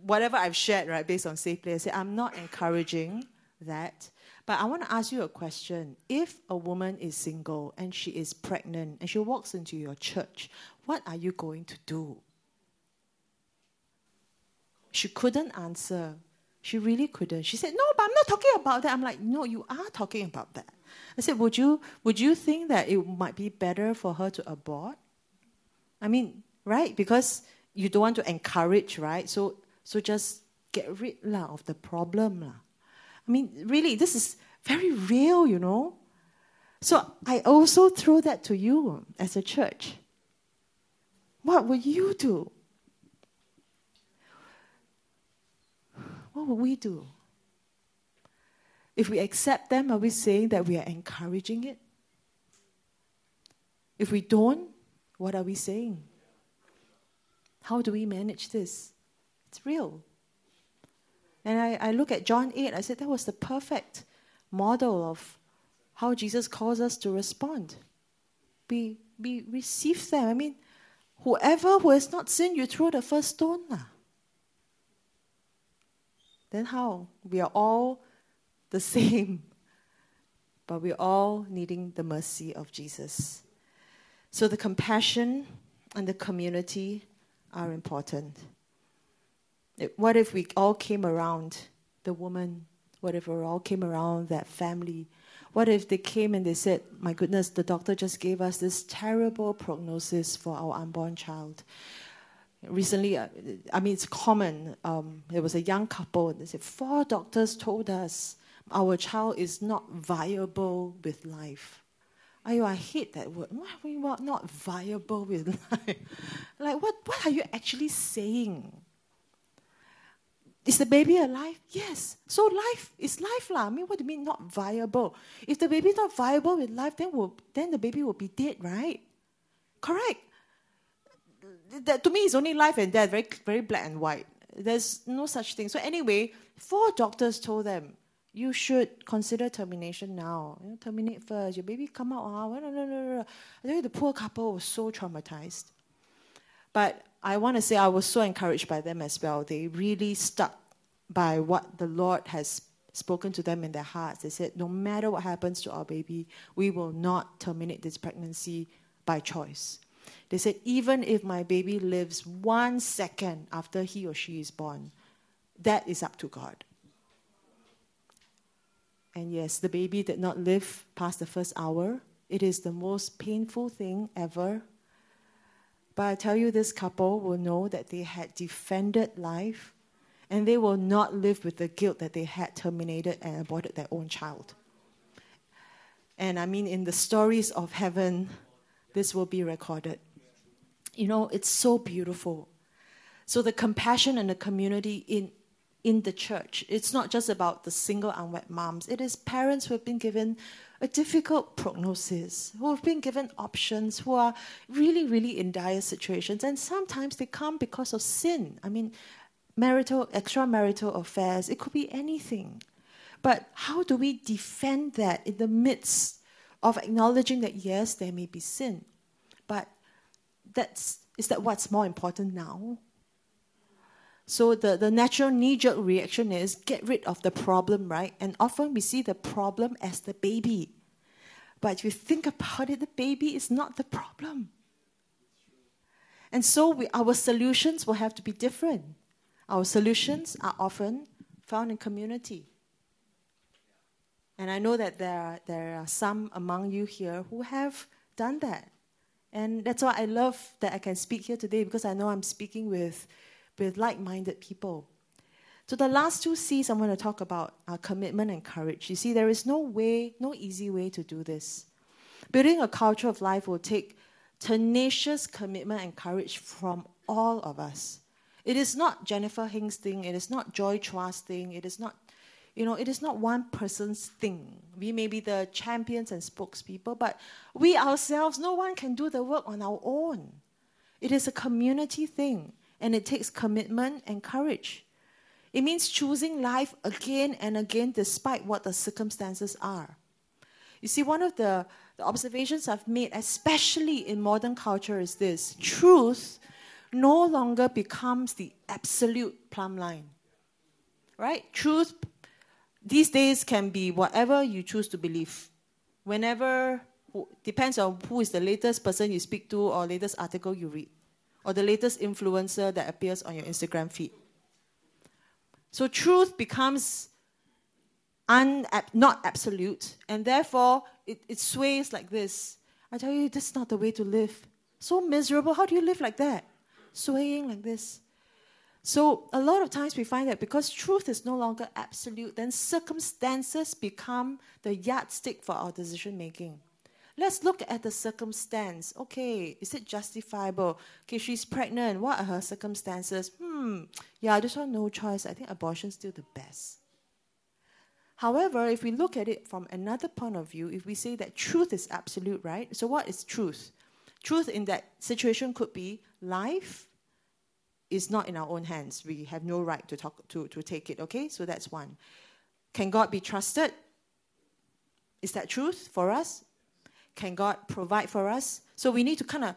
whatever I've shared, right, based on Safe Place, I said, I'm not encouraging that. But I want to ask you a question. If a woman is single and she is pregnant and she walks into your church, what are you going to do? She couldn't answer. She really couldn't. She said, No, but I'm not talking about that. I'm like, No, you are talking about that. I said, Would you would you think that it might be better for her to abort? I mean, right? Because you don't want to encourage, right? So so just get rid la, of the problem. La. I mean, really, this is very real, you know. So I also throw that to you as a church. What would you do? what would we do? If we accept them, are we saying that we are encouraging it? If we don't, what are we saying? How do we manage this? It's real. And I, I look at John 8, I said that was the perfect model of how Jesus calls us to respond. We, we receive them. I mean, whoever who has not sinned, you throw the first stone. Lah then how? We are all the same, but we're all needing the mercy of Jesus. So the compassion and the community are important. What if we all came around the woman? What if we all came around that family? What if they came and they said, My goodness, the doctor just gave us this terrible prognosis for our unborn child? recently, uh, I mean, it's common. Um, there was a young couple, and they said, Four doctors told us our child is not viable with life. I, I hate that word. Why are we not viable with life? [laughs] like, what, what are you actually saying? Is the baby alive? Yes. So life is life lah. I mean, what do you mean not viable? If the baby is not viable with life, then will then the baby will be dead, right? Correct that to me is only life and death, very very black and white. There's no such thing. So anyway, four doctors told them you should consider termination now. You know, terminate first. Your baby come out. Ah, no, no, no. I tell you, the poor couple was so traumatized. But I want to say I was so encouraged by them as well. They really stuck by what the Lord has spoken to them in their hearts. They said, no matter what happens to our baby, we will not terminate this pregnancy by choice. They said, even if my baby lives one second after he or she is born, that is up to God. And yes, the baby did not live past the first hour. It is the most painful thing ever. But I tell you, this couple will know that they had defended life and they will not live with the guilt that they had terminated and aborted their own child. And I mean, in the stories of heaven, this will be recorded. You know, it's so beautiful. So the compassion and the community in in the church. It's not just about the single unwed moms. It is parents who have been given a difficult prognosis, who have been given options, who are really, really in dire situations. And sometimes they come because of sin. I mean, marital, extramarital affairs, it could be anything. But how do we defend that in the midst of acknowledging that, yes, there may be sin, but that's, is that what's more important now? So the, the natural knee-jerk reaction is get rid of the problem, right? And often we see the problem as the baby. But if you think about it, the baby is not the problem. And so we, our solutions will have to be different. Our solutions are often found in community. And I know that there are, there are some among you here who have done that. And that's why I love that I can speak here today because I know I'm speaking with, with like minded people. So, the last two C's I'm going to talk about are commitment and courage. You see, there is no way, no easy way to do this. Building a culture of life will take tenacious commitment and courage from all of us. It is not Jennifer Heng's thing, it is not Joy Chua's thing, it is not you know, it is not one person's thing. We may be the champions and spokespeople, but we ourselves, no one can do the work on our own. It is a community thing, and it takes commitment and courage. It means choosing life again and again despite what the circumstances are. You see, one of the, the observations I've made, especially in modern culture, is this truth no longer becomes the absolute plumb line. Right? Truth these days can be whatever you choose to believe. Whenever, depends on who is the latest person you speak to or latest article you read or the latest influencer that appears on your Instagram feed. So truth becomes un- not absolute, and therefore it, it sways like this. I tell you, this is not the way to live. So miserable. How do you live like that? Swaying like this. So a lot of times we find that because truth is no longer absolute, then circumstances become the yardstick for our decision making. Let's look at the circumstance. Okay, is it justifiable? Okay, she's pregnant. What are her circumstances? Hmm, yeah, this one no choice. I think abortion's still the best. However, if we look at it from another point of view, if we say that truth is absolute, right? So what is truth? Truth in that situation could be life, is not in our own hands. We have no right to, talk, to, to take it, okay? So that's one. Can God be trusted? Is that truth for us? Can God provide for us? So we need to kind of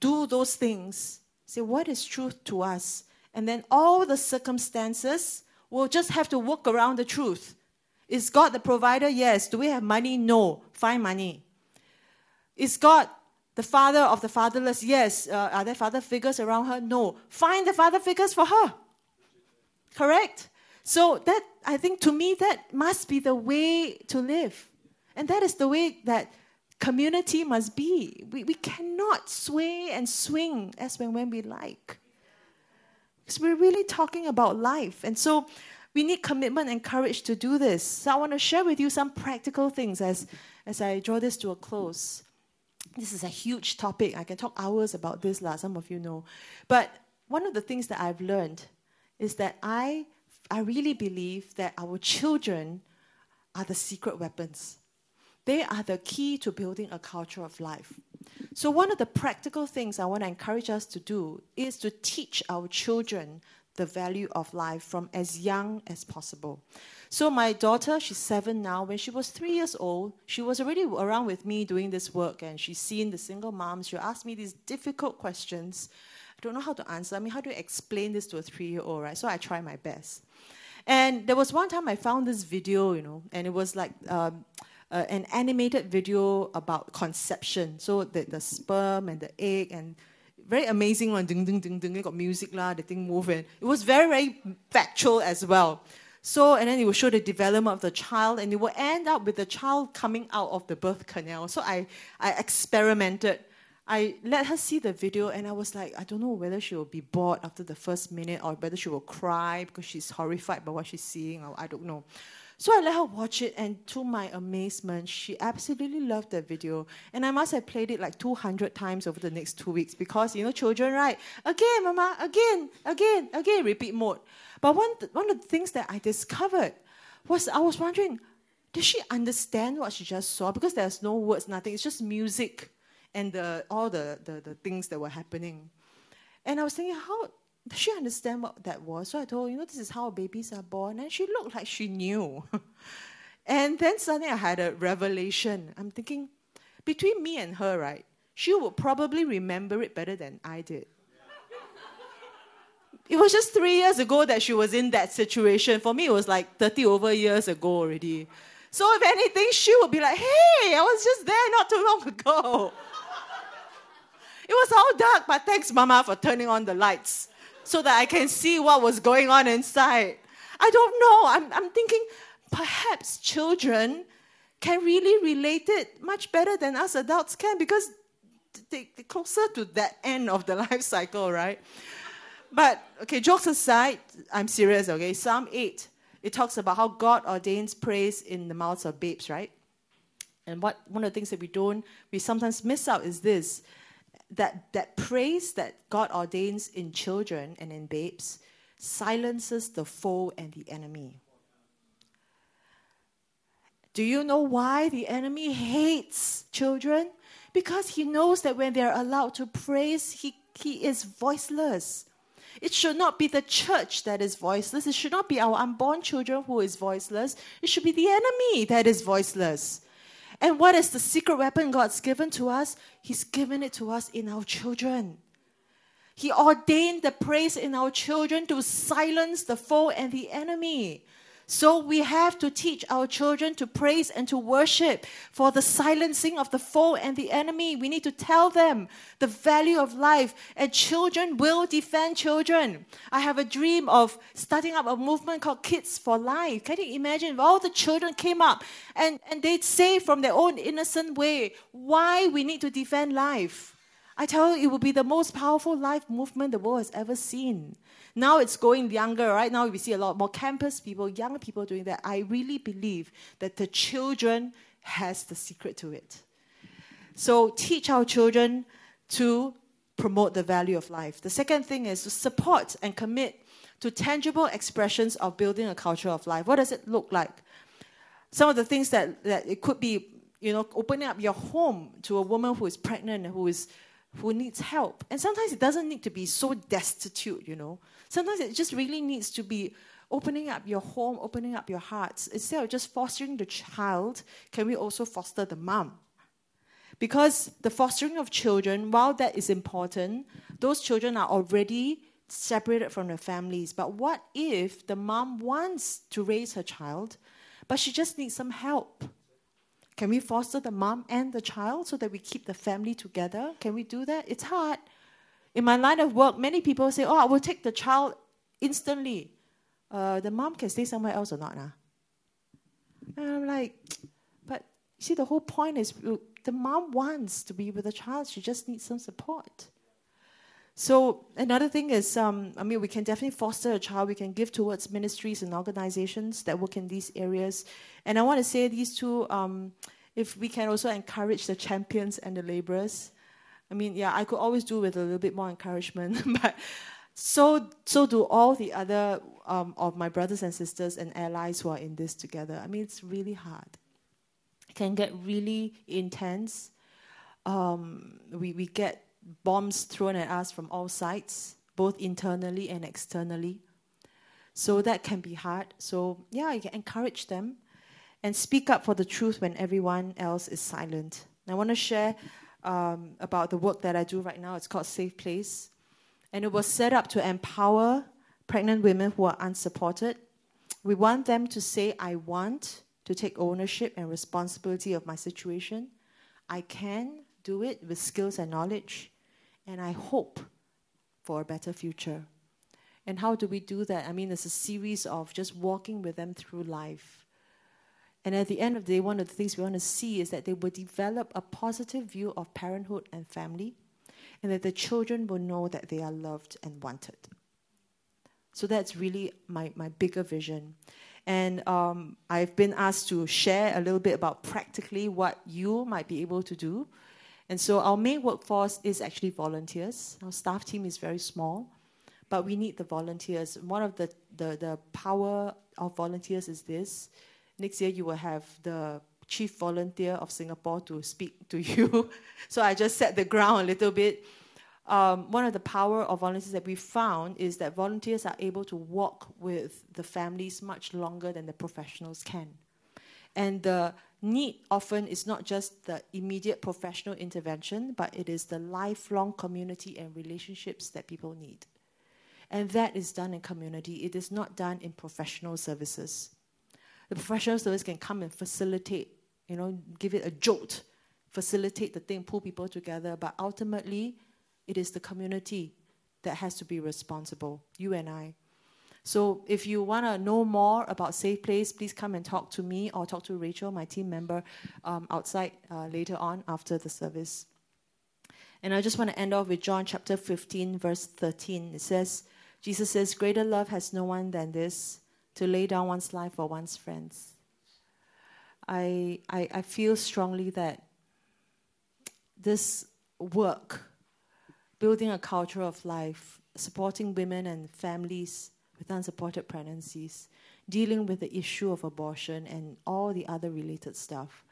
do those things. Say, what is truth to us? And then all the circumstances will just have to work around the truth. Is God the provider? Yes. Do we have money? No. Find money. Is God the father of the fatherless, yes. Uh, are there father figures around her? No. Find the father figures for her. Correct? So that I think to me that must be the way to live. And that is the way that community must be. We, we cannot sway and swing as when, when we like. Because we're really talking about life. And so we need commitment and courage to do this. So I want to share with you some practical things as, as I draw this to a close. This is a huge topic. I can talk hours about this, lah. Some of you know. But one of the things that I've learned is that I, I really believe that our children are the secret weapons. They are the key to building a culture of life. So, one of the practical things I want to encourage us to do is to teach our children the value of life from as young as possible. So my daughter, she's seven now. When she was three years old, she was already around with me doing this work, and she's seen the single moms. She asked me these difficult questions. I don't know how to answer. I mean, how do you explain this to a three-year-old, right? So I try my best. And there was one time I found this video, you know, and it was like um, uh, an animated video about conception. So the, the sperm and the egg and very amazing one. Ding ding ding ding. It got music lah. The thing moving. It was very very factual as well. So, and then it will show the development of the child, and it will end up with the child coming out of the birth canal. So I, I experimented. I let her see the video, and I was like, I don't know whether she will be bored after the first minute or whether she will cry because she's horrified by what she's seeing, or I don't know. So I let her watch it, and to my amazement, she absolutely loved the video. And I must have played it like 200 times over the next two weeks because, you know, children, right? Again, mama, again, again, again, repeat mode. But one, one of the things that I discovered was I was wondering, did she understand what she just saw? Because there's no words, nothing. It's just music and the, all the, the, the things that were happening. And I was thinking, how she understand what that was? So I told her, you know, this is how babies are born. And she looked like she knew. [laughs] and then suddenly I had a revelation. I'm thinking, between me and her, right, she would probably remember it better than I did. It was just three years ago that she was in that situation. For me, it was like 30 over years ago already. So, if anything, she would be like, hey, I was just there not too long ago. [laughs] it was all dark, but thanks, Mama, for turning on the lights so that I can see what was going on inside. I don't know. I'm, I'm thinking perhaps children can really relate it much better than us adults can because they, are closer to that end of the [laughs] life cycle, right? But, okay, jokes aside, I'm serious, okay? Psalm 8, it talks about how God ordains praise in the mouths of babes, right? And what one of the things that we don't, we sometimes miss out is this that, that praise that God ordains in children and in babes silences the foe and the enemy. Do you know why the enemy hates children? Because he knows that when they're allowed to praise, he, he is voiceless. It should not be the church that is voiceless. It should not be our unborn children who is voiceless. It should be the enemy that is voiceless. And what is the secret weapon God's given to us? He's given it to us in our children. He ordained the praise in our children to silence the foe and the enemy. So we have to teach our children to praise and to worship for the silencing of the foe and the enemy. We need to tell them the value of life, and children will defend children. I have a dream of starting up a movement called Kids for Life. Can you imagine if all the children came up and, and they'd say from their own innocent way why we need to defend life? I tell you, it will be the most powerful life movement the world has ever seen. Now it's going younger. Right now, we see a lot more campus people, young people doing that. I really believe that the children has the secret to it. So teach our children to promote the value of life. The second thing is to support and commit to tangible expressions of building a culture of life. What does it look like? Some of the things that, that it could be, you know, opening up your home to a woman who is pregnant, who is who needs help. And sometimes it doesn't need to be so destitute, you know. Sometimes it just really needs to be opening up your home, opening up your hearts. Instead of just fostering the child, can we also foster the mom? Because the fostering of children, while that is important, those children are already separated from their families. But what if the mom wants to raise her child, but she just needs some help? Can we foster the mom and the child so that we keep the family together? Can we do that? It's hard. In my line of work, many people say, Oh, I will take the child instantly. Uh, the mom can stay somewhere else or not? Nah? And I'm like, [tsk] But see, the whole point is the mom wants to be with the child, she just needs some support. So another thing is, um, I mean, we can definitely foster a child. We can give towards ministries and organizations that work in these areas. And I want to say these two, um, if we can also encourage the champions and the laborers. I mean, yeah, I could always do with a little bit more encouragement, [laughs] but so so do all the other um, of my brothers and sisters and allies who are in this together. I mean, it's really hard. It can get really intense. Um, we we get bombs thrown at us from all sides, both internally and externally. So that can be hard. So, yeah, you can encourage them and speak up for the truth when everyone else is silent. I want to share um, about the work that I do right now. It's called Safe Place. And it was set up to empower pregnant women who are unsupported. We want them to say, I want to take ownership and responsibility of my situation. I can do it with skills and knowledge and I hope for a better future. And how do we do that? I mean, it's a series of just walking with them through life. And at the end of the day, one of the things we want to see is that they will develop a positive view of parenthood and family, and that the children will know that they are loved and wanted. So that's really my, my bigger vision. And um, I've been asked to share a little bit about practically what you might be able to do and so our main workforce is actually volunteers. Our staff team is very small, but we need the volunteers. One of the, the, the power of volunteers is this. Next year you will have the chief volunteer of Singapore to speak to you. [laughs] so I just set the ground a little bit. Um, one of the power of volunteers that we found is that volunteers are able to walk with the families much longer than the professionals can. And the need often is not just the immediate professional intervention, but it is the lifelong community and relationships that people need. And that is done in community, it is not done in professional services. The professional service can come and facilitate, you know, give it a jolt, facilitate the thing, pull people together, but ultimately, it is the community that has to be responsible, you and I. So if you want to know more about Safe Place, please come and talk to me or talk to Rachel, my team member, um, outside uh, later on after the service. And I just want to end off with John chapter 15, verse 13. It says, Jesus says, Greater love has no one than this, to lay down one's life for one's friends. I, I, I feel strongly that this work, building a culture of life, supporting women and families, with unsupported pregnancies, dealing with the issue of abortion and all the other related stuff.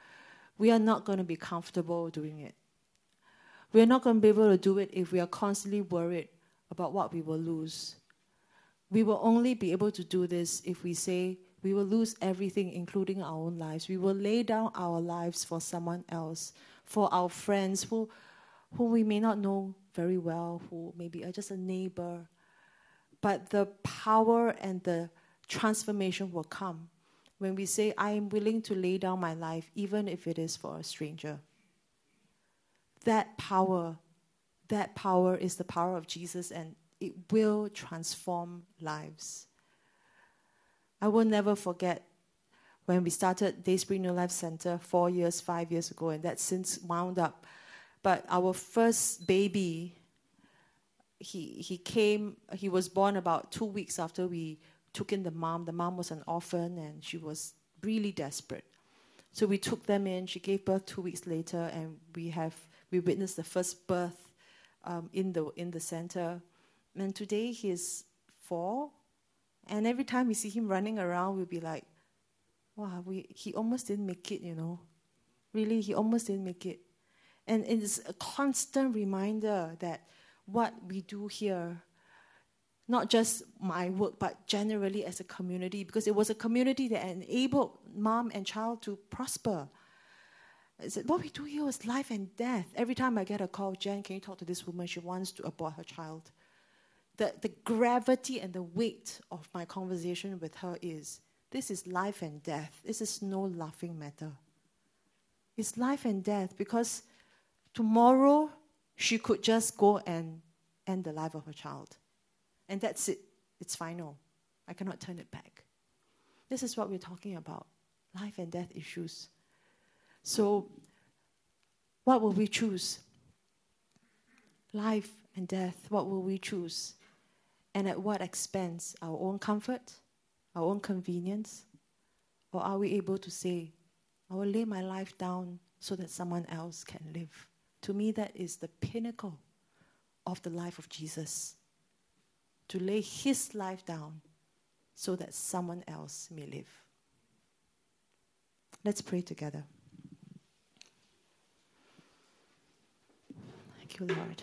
We are not going to be comfortable doing it. We are not going to be able to do it if we are constantly worried about what we will lose. We will only be able to do this if we say we will lose everything, including our own lives. We will lay down our lives for someone else, for our friends who, who we may not know very well, who maybe are just a neighbor, but the power and the transformation will come when we say, I am willing to lay down my life, even if it is for a stranger. That power, that power is the power of Jesus, and it will transform lives. I will never forget when we started Dayspring New Life Center four years, five years ago, and that since wound up. But our first baby, he, he came, he was born about two weeks after we took in the mom. The mom was an orphan and she was really desperate. So we took them in. She gave birth two weeks later, and we have we witnessed the first birth um, in the in the center. And today he's four, and every time we see him running around, we'll be like, "Wow, we he almost didn't make it," you know. Really, he almost didn't make it. And it's a constant reminder that what we do here not just my work, but generally as a community, because it was a community that enabled mom and child to prosper. I said, what we do here is life and death. Every time I get a call, Jen, can you talk to this woman? She wants to abort her child. The, the gravity and the weight of my conversation with her is this is life and death. This is no laughing matter. It's life and death because tomorrow she could just go and end the life of her child. And that's it. It's final. I cannot turn it back. This is what we're talking about life and death issues. So, what will we choose? Life and death, what will we choose? And at what expense? Our own comfort? Our own convenience? Or are we able to say, I will lay my life down so that someone else can live? To me, that is the pinnacle of the life of Jesus to lay his life down so that someone else may live. Let's pray together. Thank you, Lord.